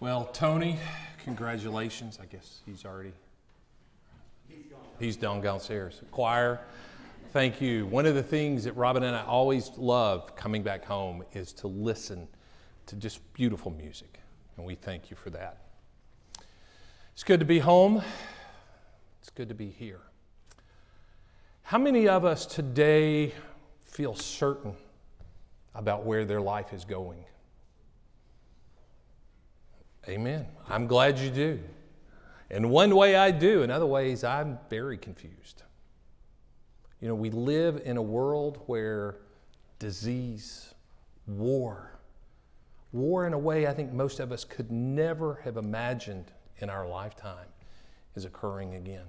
Well, Tony, congratulations. I guess he's already. He's done downstairs. Choir, thank you. One of the things that Robin and I always love coming back home is to listen to just beautiful music, and we thank you for that. It's good to be home. It's good to be here. How many of us today feel certain about where their life is going? Amen. I'm glad you do. In one way, I do. In other ways, I'm very confused. You know, we live in a world where disease, war, war in a way I think most of us could never have imagined in our lifetime is occurring again.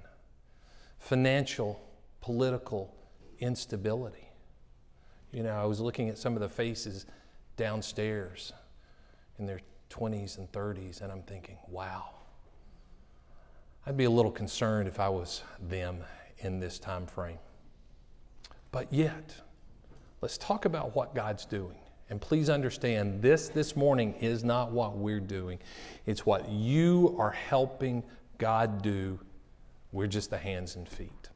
Financial, political instability. You know, I was looking at some of the faces downstairs in their 20s and 30s, and I'm thinking, wow. I'd be a little concerned if I was them in this time frame. But yet, let's talk about what God's doing. And please understand this this morning is not what we're doing. It's what you are helping God do. We're just the hands and feet.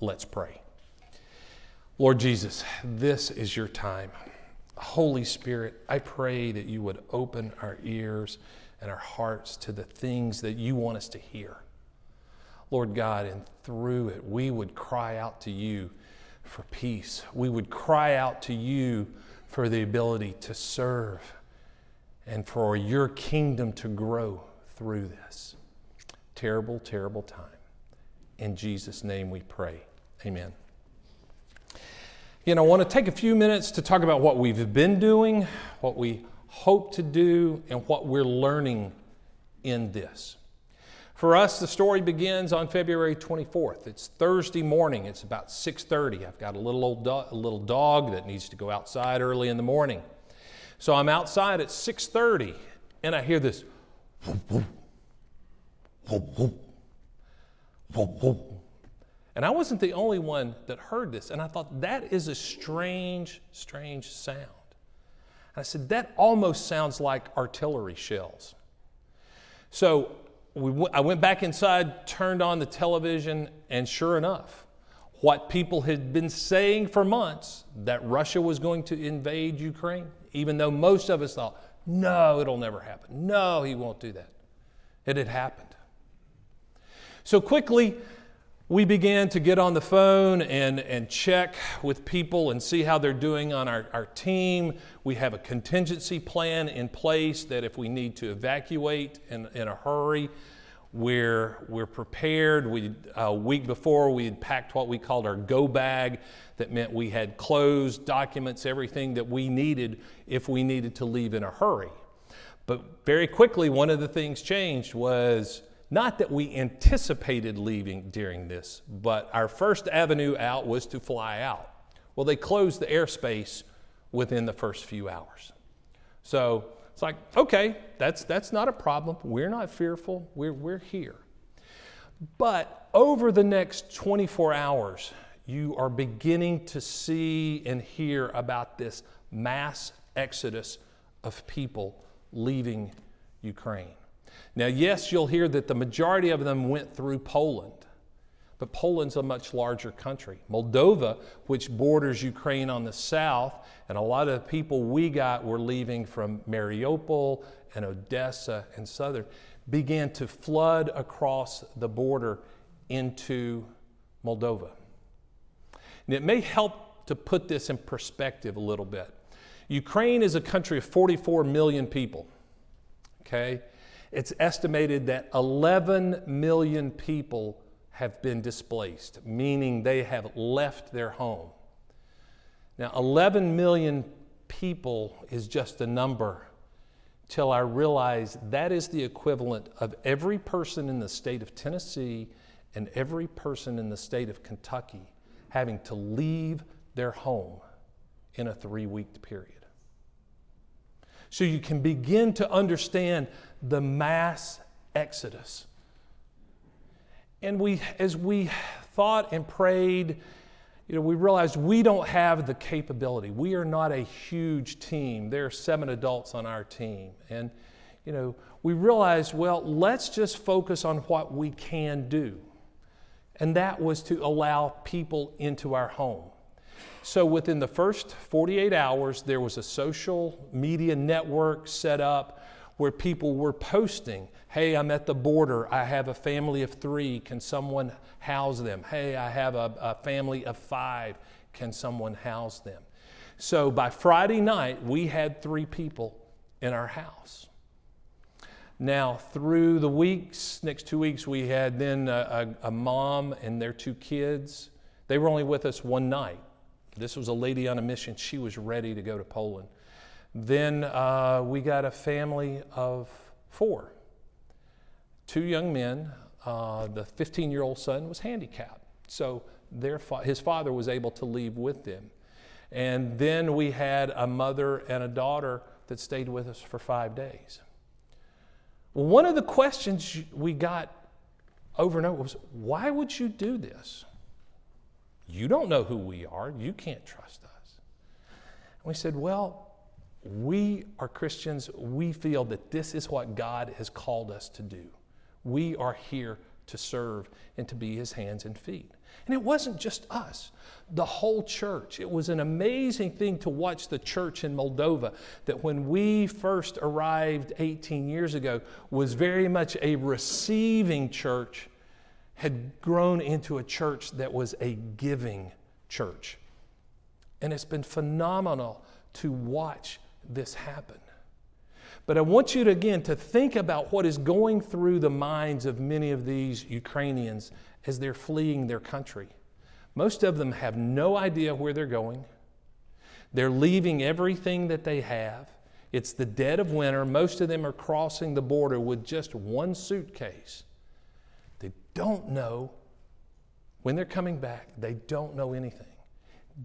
Let's pray. Lord Jesus, this is your time. Holy Spirit, I pray that you would open our ears and our hearts to the things that you want us to hear. Lord God, and through it, we would cry out to you for peace. We would cry out to you for the ability to serve and for your kingdom to grow through this. Terrible, terrible time. In Jesus' name we pray. Amen. You know, I want to take a few minutes to talk about what we've been doing, what we hope to do, and what we're learning in this. For us, the story begins on February 24th. It's Thursday morning. It's about 6:30. I've got a little old do- a little dog that needs to go outside early in the morning. So I'm outside at 6:30 and I hear this whoop, whoop, whoop, whoop, whoop, whoop. And I wasn't the only one that heard this. And I thought, that is a strange, strange sound. And I said, that almost sounds like artillery shells. So we w- I went back inside, turned on the television, and sure enough, what people had been saying for months that Russia was going to invade Ukraine, even though most of us thought, no, it'll never happen. No, he won't do that. It had happened. So quickly, we began to get on the phone and, and check with people and see how they're doing on our, our team. We have a contingency plan in place that if we need to evacuate in, in a hurry, we're, we're prepared. We, a week before, we had packed what we called our go bag. That meant we had clothes, documents, everything that we needed if we needed to leave in a hurry. But very quickly, one of the things changed was not that we anticipated leaving during this, but our first avenue out was to fly out. Well, they closed the airspace within the first few hours. So it's like, okay, that's, that's not a problem. We're not fearful. We're, we're here. But over the next 24 hours, you are beginning to see and hear about this mass exodus of people leaving Ukraine. Now, yes, you'll hear that the majority of them went through Poland, but Poland's a much larger country. Moldova, which borders Ukraine on the south, and a lot of the people we got were leaving from Mariupol and Odessa and southern, began to flood across the border into Moldova. And it may help to put this in perspective a little bit. Ukraine is a country of 44 million people. Okay? It's estimated that 11 million people have been displaced, meaning they have left their home. Now, 11 million people is just a number till I realize that is the equivalent of every person in the state of Tennessee and every person in the state of Kentucky having to leave their home in a three week period. So you can begin to understand the mass exodus. And we, as we thought and prayed, you know, we realized we don't have the capability. We are not a huge team. There are seven adults on our team. And, you know, we realized, well, let's just focus on what we can do. And that was to allow people into our home. So within the first 48 hours, there was a social media network set up where people were posting, Hey, I'm at the border. I have a family of three. Can someone house them? Hey, I have a, a family of five. Can someone house them? So by Friday night, we had three people in our house. Now, through the weeks, next two weeks, we had then a, a, a, mom and their two kids. They were only with us one night. This was a lady on a mission. She was ready to go to Poland. Then uh, we got a family of four two young men. Uh, the 15 year old son was handicapped. So fa- his father was able to leave with them. And then we had a mother and a daughter that stayed with us for five days. One of the questions we got over and over was why would you do this? You don't know who we are. You can't trust us. And we said, well, we are Christians. We feel that this is what God has called us to do. We are here to serve and to be his hands and feet. And it wasn't just us, the whole church. It was an amazing thing to watch the church in Moldova that when we first arrived 18 years ago was very much a receiving church had grown into a church that was a giving church. And it's been phenomenal to watch this happen. But I want you to again to think about what is going through the minds of many of these Ukrainians as they're fleeing their country. Most of them have no idea where they're going. They're leaving everything that they have. It's the dead of winter. Most of them are crossing the border with just one suitcase don't know when they're coming back, they don't know anything.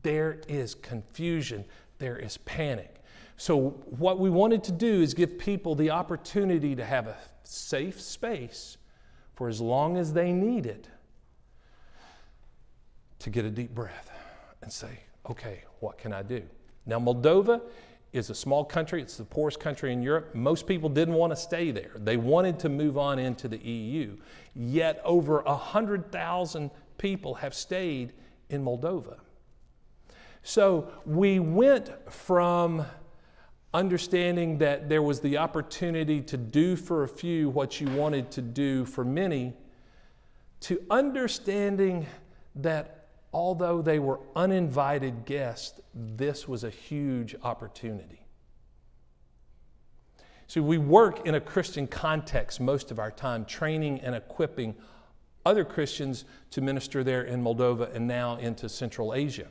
There is confusion, there is panic. So, what we wanted to do is give people the opportunity to have a safe space for as long as they need it to get a deep breath and say, okay, what can I do? Now, Moldova is a small country, it's the poorest country in Europe. Most people didn't want to stay there. They wanted to move on into the EU. Yet over 100,000 people have stayed in Moldova. So we went from understanding that there was the opportunity to do for a few what you wanted to do for many to understanding that although they were uninvited guests, this was a huge opportunity. See, we work in a Christian context most of our time, training and equipping other Christians to minister there in Moldova and now into Central Asia.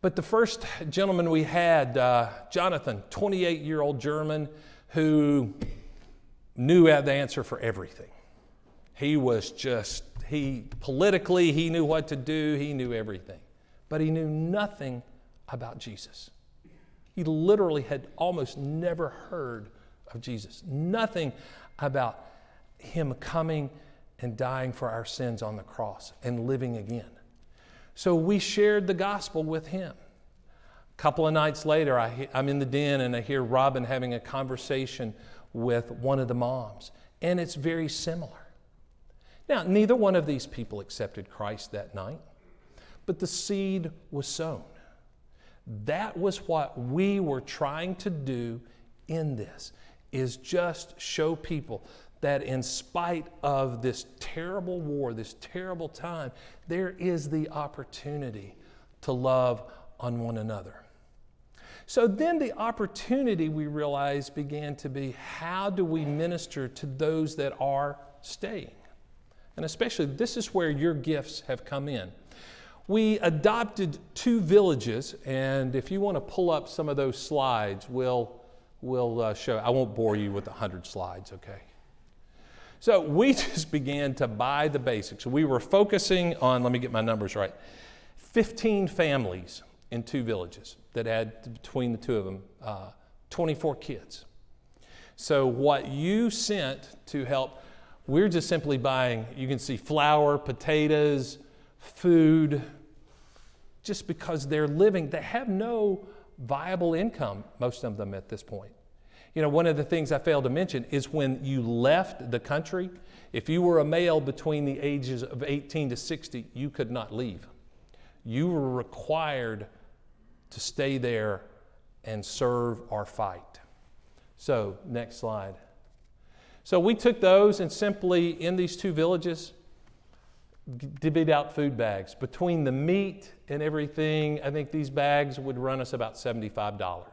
But the first gentleman we had, uh, Jonathan, 28 year old German, who knew the answer for everything. He was just he politically he knew what to do, he knew everything. But he knew nothing about Jesus. He literally had almost never heard of Jesus. Nothing about him coming and dying for our sins on the cross and living again. So we shared the gospel with him. A couple of nights later, I, am in the den and I hear Robin having a conversation with one of the moms, and it's very similar. Now, neither one of these people accepted Christ that night, but the seed was sown. That was what we were trying to do in this is just show people that in spite of this terrible war, this terrible time, there is the opportunity to love on one another. So then the opportunity we realized began to be how do we minister to those that are staying? And especially, this is where your gifts have come in. We adopted two villages, and if you want to pull up some of those slides, we'll, we'll uh, show. I won't bore you with 100 slides, okay? So we just began to buy the basics. We were focusing on, let me get my numbers right, 15 families in two villages that had, between the two of them, uh, 24 kids. So what you sent to help we're just simply buying, you can see flour, potatoes, food, just because they're living, they have no viable income, most of them at this point. You know, one of the things I failed to mention is when you left the country, if you were a male between the ages of 18 to 60, you could not leave. You were required to stay there and serve or fight. So, next slide. So, we took those and simply in these two villages, divvied out food bags. Between the meat and everything, I think these bags would run us about $75.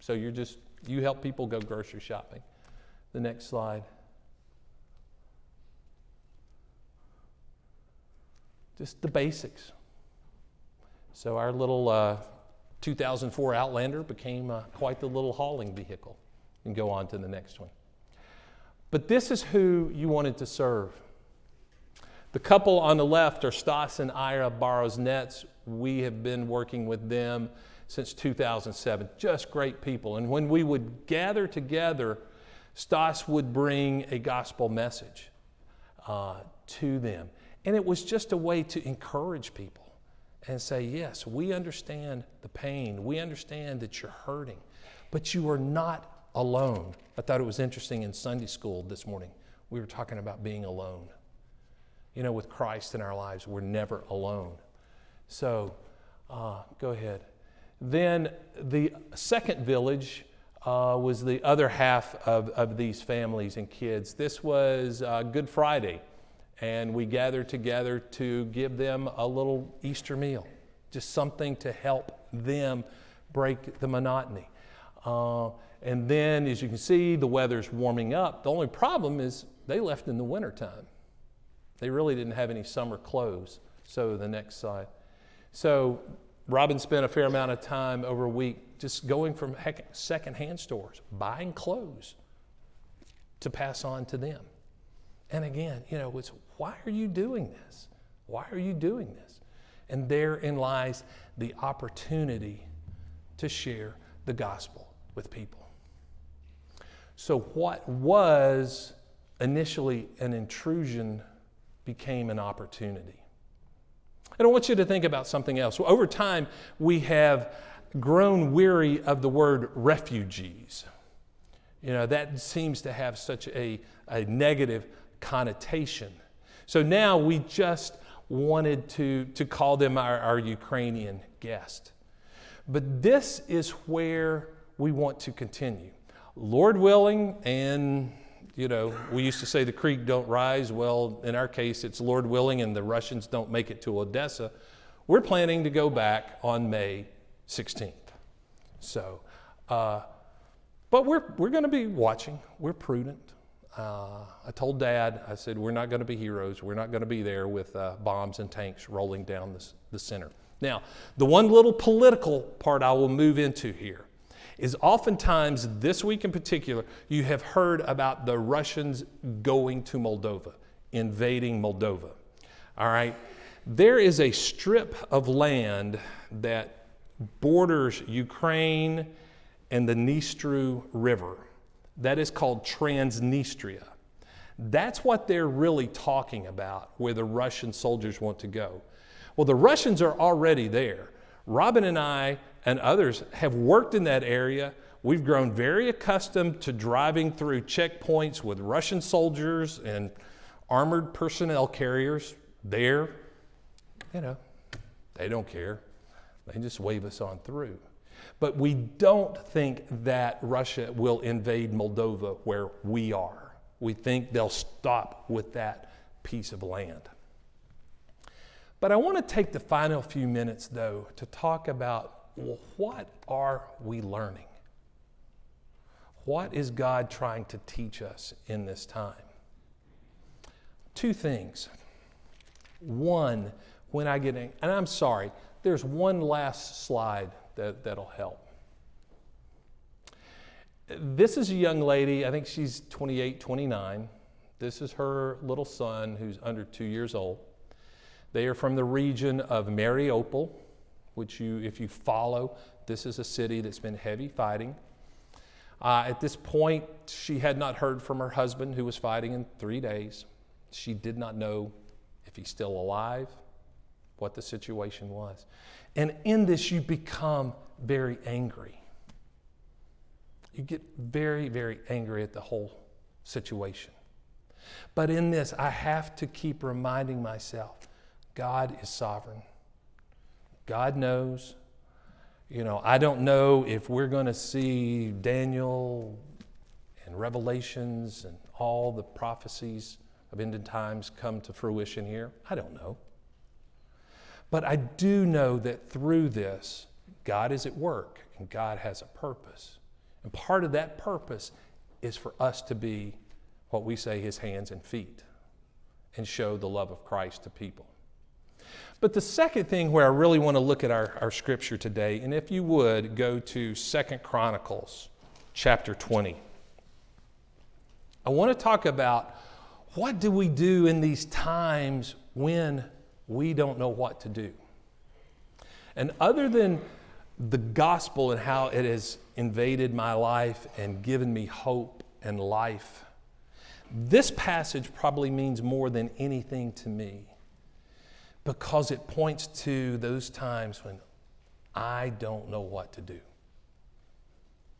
So, you're just, you help people go grocery shopping. The next slide. Just the basics. So, our little uh, 2004 Outlander became uh, quite the little hauling vehicle. And go on to the next one. But this is who you wanted to serve. The couple on the left are Stas and Ira Barrows Nets. We have been working with them since 2007. Just great people. And when we would gather together, Stas would bring a gospel message uh, to them. And it was just a way to encourage people and say, Yes, we understand the pain. We understand that you're hurting, but you are not alone. I thought it was interesting in Sunday school this morning. We were talking about being alone. You know, with Christ in our lives, we're never alone. So, uh, go ahead. Then the second village uh, was the other half of, of these families and kids. This was uh, Good Friday and we gathered together to give them a little Easter meal, just something to help them break the monotony. Uh, and then, as you can see, the weather's warming up. The only problem is they left in the wintertime. They really didn't have any summer clothes. So, the next slide. So, Robin spent a fair amount of time over a week just going from secondhand stores, buying clothes to pass on to them. And again, you know, it's why are you doing this? Why are you doing this? And therein lies the opportunity to share the gospel with people. So, what was initially an intrusion became an opportunity. And I want you to think about something else. Over time, we have grown weary of the word refugees. You know, that seems to have such a, a negative connotation. So now we just wanted to, to call them our, our Ukrainian guest. But this is where we want to continue. Lord willing, and you know, we used to say the creek don't rise. Well, in our case, it's Lord willing, and the Russians don't make it to Odessa. We're planning to go back on May 16th. So, uh, but we're, we're going to be watching. We're prudent. Uh, I told Dad, I said, we're not going to be heroes. We're not going to be there with uh, bombs and tanks rolling down the, the center. Now, the one little political part I will move into here is oftentimes, this week in particular, you have heard about the Russians going to Moldova, invading Moldova. All right? There is a strip of land that borders Ukraine and the Dniester River that is called Transnistria. That's what they're really talking about, where the Russian soldiers want to go. Well, the Russians are already there. Robin and I and others have worked in that area. We've grown very accustomed to driving through checkpoints with Russian soldiers and armored personnel carriers there. You know, they don't care. They just wave us on through. But we don't think that Russia will invade Moldova where we are. We think they'll stop with that piece of land. But I want to take the final few minutes, though, to talk about what are we learning? What is God trying to teach us in this time? Two things. One, when I get in, and I'm sorry, there's one last slide that, that'll help. This is a young lady, I think she's 28, 29. This is her little son who's under two years old. They are from the region of Mariupol, which you, if you follow, this is a city that's been heavy fighting. Uh, at this point, she had not heard from her husband, who was fighting in three days. She did not know if he's still alive, what the situation was. And in this, you become very angry. You get very, very angry at the whole situation. But in this, I have to keep reminding myself God is sovereign. God knows. You know, I don't know if we're going to see Daniel and Revelations and all the prophecies of end times come to fruition here. I don't know. But I do know that through this, God is at work and God has a purpose. And part of that purpose is for us to be what we say his hands and feet and show the love of Christ to people. But the second thing where I really want to look at our, our scripture today, and if you would go to Second Chronicles chapter 20. I want to talk about what do we do in these times when we don't know what to do. And other than the gospel and how it has invaded my life and given me hope and life, this passage probably means more than anything to me because it points to those times when I don't know what to do.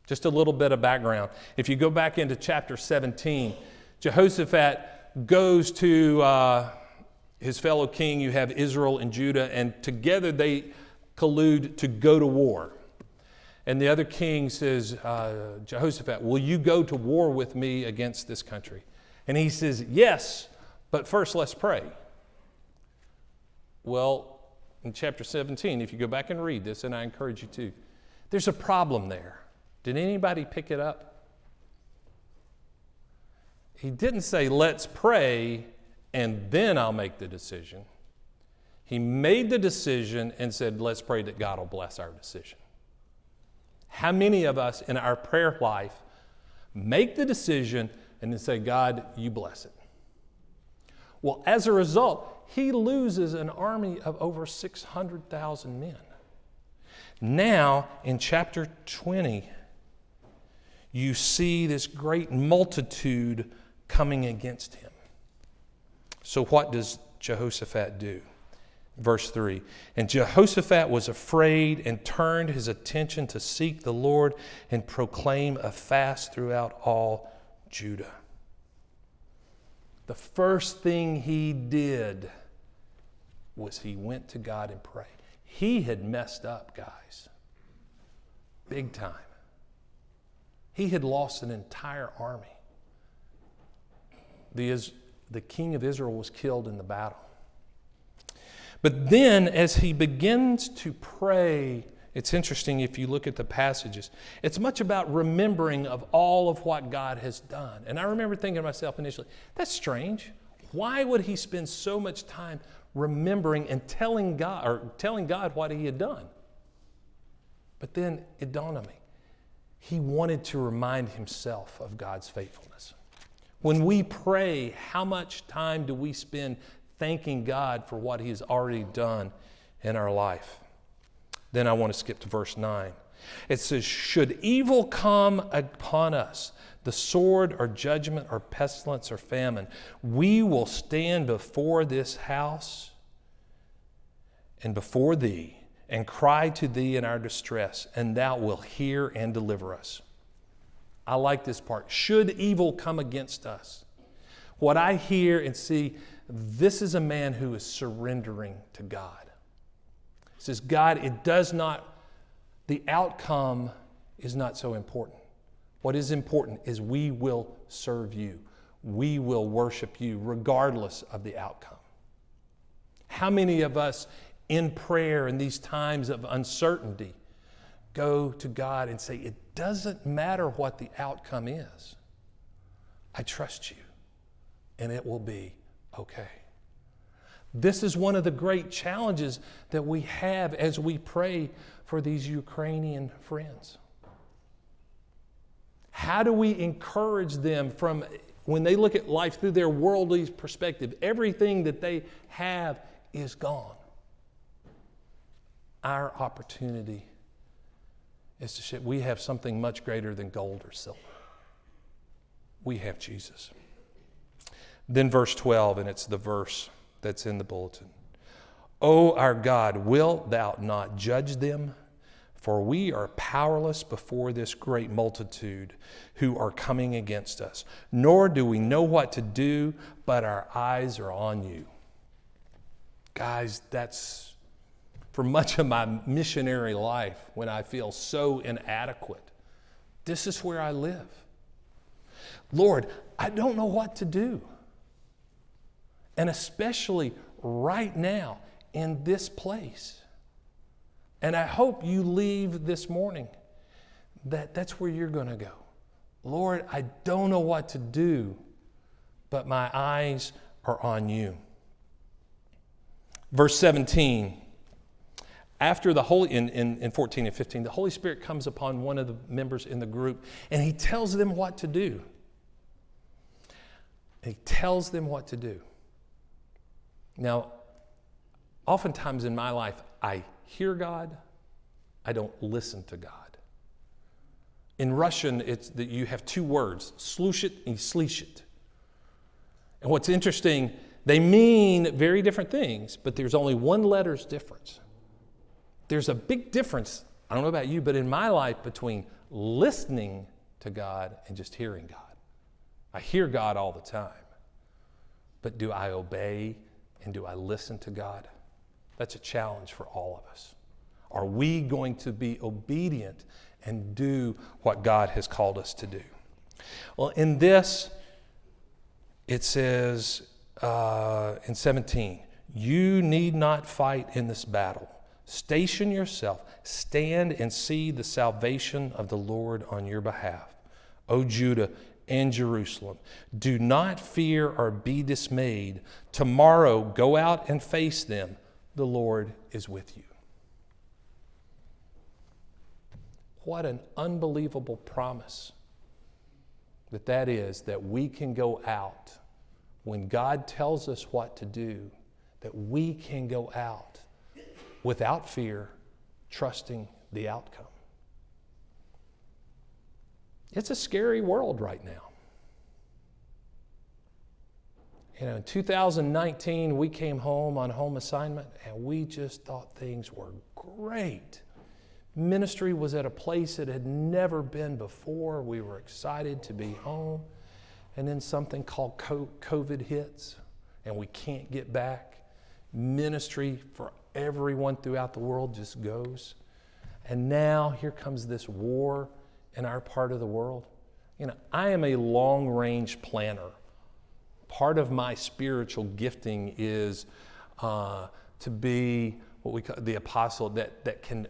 Just a little bit of background. If you go back into chapter 17, Jehoshaphat goes to uh, his fellow king. You have Israel and Judah, and together they collude to go to war. And the other king says, uh, Jehoshaphat, will you go to war with me against this country? And he says, Yes, but first let's pray. Well, in chapter 17, if you go back and read this, and I encourage you to, there's a problem there. Did anybody pick it up? He didn't say, let's pray and then I'll make the decision. He made the decision and said, let's pray that God will bless our decision. How many of us in our prayer life make the decision and then say, God, you bless it? Well, as a result, he loses an army of over 600,000 men. Now, in chapter 20, you see this great multitude coming against him. So, what does Jehoshaphat do? Verse 3 And Jehoshaphat was afraid and turned his attention to seek the Lord and proclaim a fast throughout all Judah. The first thing he did was he went to God and prayed. He had messed up, guys, big time. He had lost an entire army. The, the king of Israel was killed in the battle. But then, as he begins to pray, it's interesting if you look at the passages, it's much about remembering of all of what God has done. And I remember thinking to myself initially, that's strange. Why would he spend so much time remembering and telling God or telling God what he had done? But then it dawned on me. He wanted to remind himself of God's faithfulness. When we pray, how much time do we spend thanking God for what He has already done in our life? Then I want to skip to verse 9. It says, Should evil come upon us, the sword or judgment or pestilence or famine, we will stand before this house and before thee and cry to thee in our distress, and thou wilt hear and deliver us. I like this part. Should evil come against us, what I hear and see, this is a man who is surrendering to God. He says, God, it does not, the outcome is not so important. What is important is we will serve you, we will worship you regardless of the outcome. How many of us in prayer in these times of uncertainty go to God and say, It doesn't matter what the outcome is. I trust you, and it will be okay. This is one of the great challenges that we have as we pray for these Ukrainian friends. How do we encourage them from when they look at life through their worldly perspective? Everything that they have is gone. Our opportunity is to share. We have something much greater than gold or silver. We have Jesus. Then, verse 12, and it's the verse that's in the bulletin. O our God, wilt thou not judge them? For we are powerless before this great multitude who are coming against us, nor do we know what to do, but our eyes are on you. Guys, that's for much of my missionary life when I feel so inadequate. This is where I live. Lord, I don't know what to do. And especially right now in this place. And I hope you leave this morning that that's where you're going to go. Lord, I don't know what to do, but my eyes are on you. Verse 17, after the Holy, in, in, in 14 and 15, the Holy Spirit comes upon one of the members in the group and he tells them what to do. He tells them what to do. Now, oftentimes in my life, I hear God, I don't listen to God. In Russian, it's that you have two words, slushit and slishit. And what's interesting, they mean very different things, but there's only one letter's difference. There's a big difference, I don't know about you, but in my life between listening to God and just hearing God. I hear God all the time, but do I obey and do I listen to God? That's a challenge for all of us. Are we going to be obedient and do what God has called us to do? Well, in this, it says uh, in 17, you need not fight in this battle. Station yourself, stand and see the salvation of the Lord on your behalf. O Judah and Jerusalem, do not fear or be dismayed. Tomorrow go out and face them the Lord is with you. What an unbelievable promise that that is that we can go out when God tells us what to do, that we can go out without fear, trusting the outcome. It's a scary world right now. You know, in 2019, we came home on home assignment and we just thought things were great. Ministry was at a place it had never been before. We were excited to be home. And then something called COVID hits and we can't get back. Ministry for everyone throughout the world just goes. And now here comes this war in our part of the world. You know, I am a long range planner part of my spiritual gifting is uh, to be what we call the apostle that, that can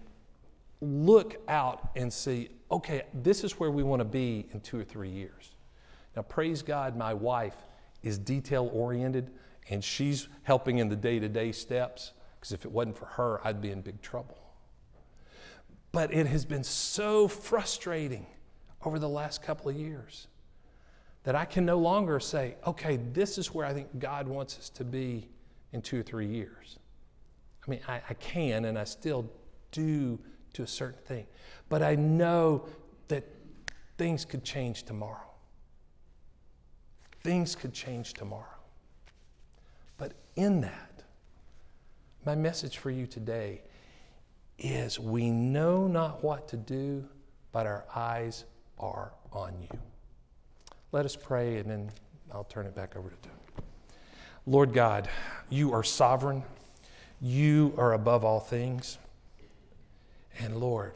look out and see, okay, this is where we want to be in two or three years. Now, praise God, my wife is detail oriented and she's helping in the day to day steps because if it wasn't for her, I'd be in big trouble. But it has been so frustrating over the last couple of years that I can no longer say, okay, this is where I think God wants us to be in two or three years. I mean, I, I can and I still do to a certain thing, but I know that things could change tomorrow. Things could change tomorrow. But in that, my message for you today is we know not what to do, but our eyes are on you. Let us pray, and then I'll turn it back over to Tim. Lord God, you are sovereign. You are above all things. And Lord,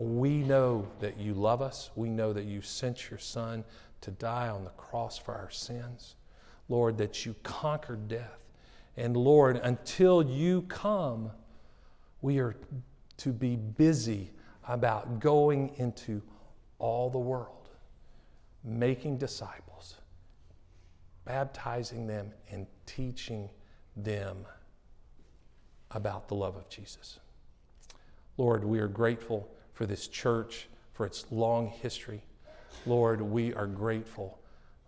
we know that you love us. We know that you sent your Son to die on the cross for our sins. Lord, that you conquered death. And Lord, until you come, we are to be busy about going into all the world making disciples, baptizing them, and teaching them about the love of Jesus. Lord, we are grateful for this church, for its long history. Lord, we are grateful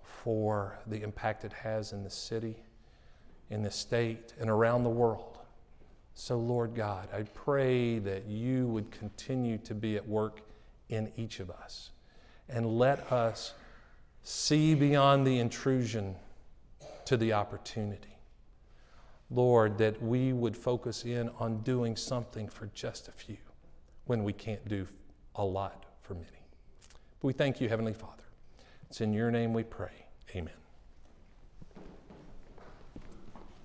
for the impact it has in the city, in the state, and around the world. So, Lord God, I pray that you would continue to be at work in each of us and let us see beyond the intrusion to the opportunity. Lord, that we would focus in on doing something for just a few. when we can't do a lot for many. But we thank you, Heavenly Father. It's in your name we pray. Amen.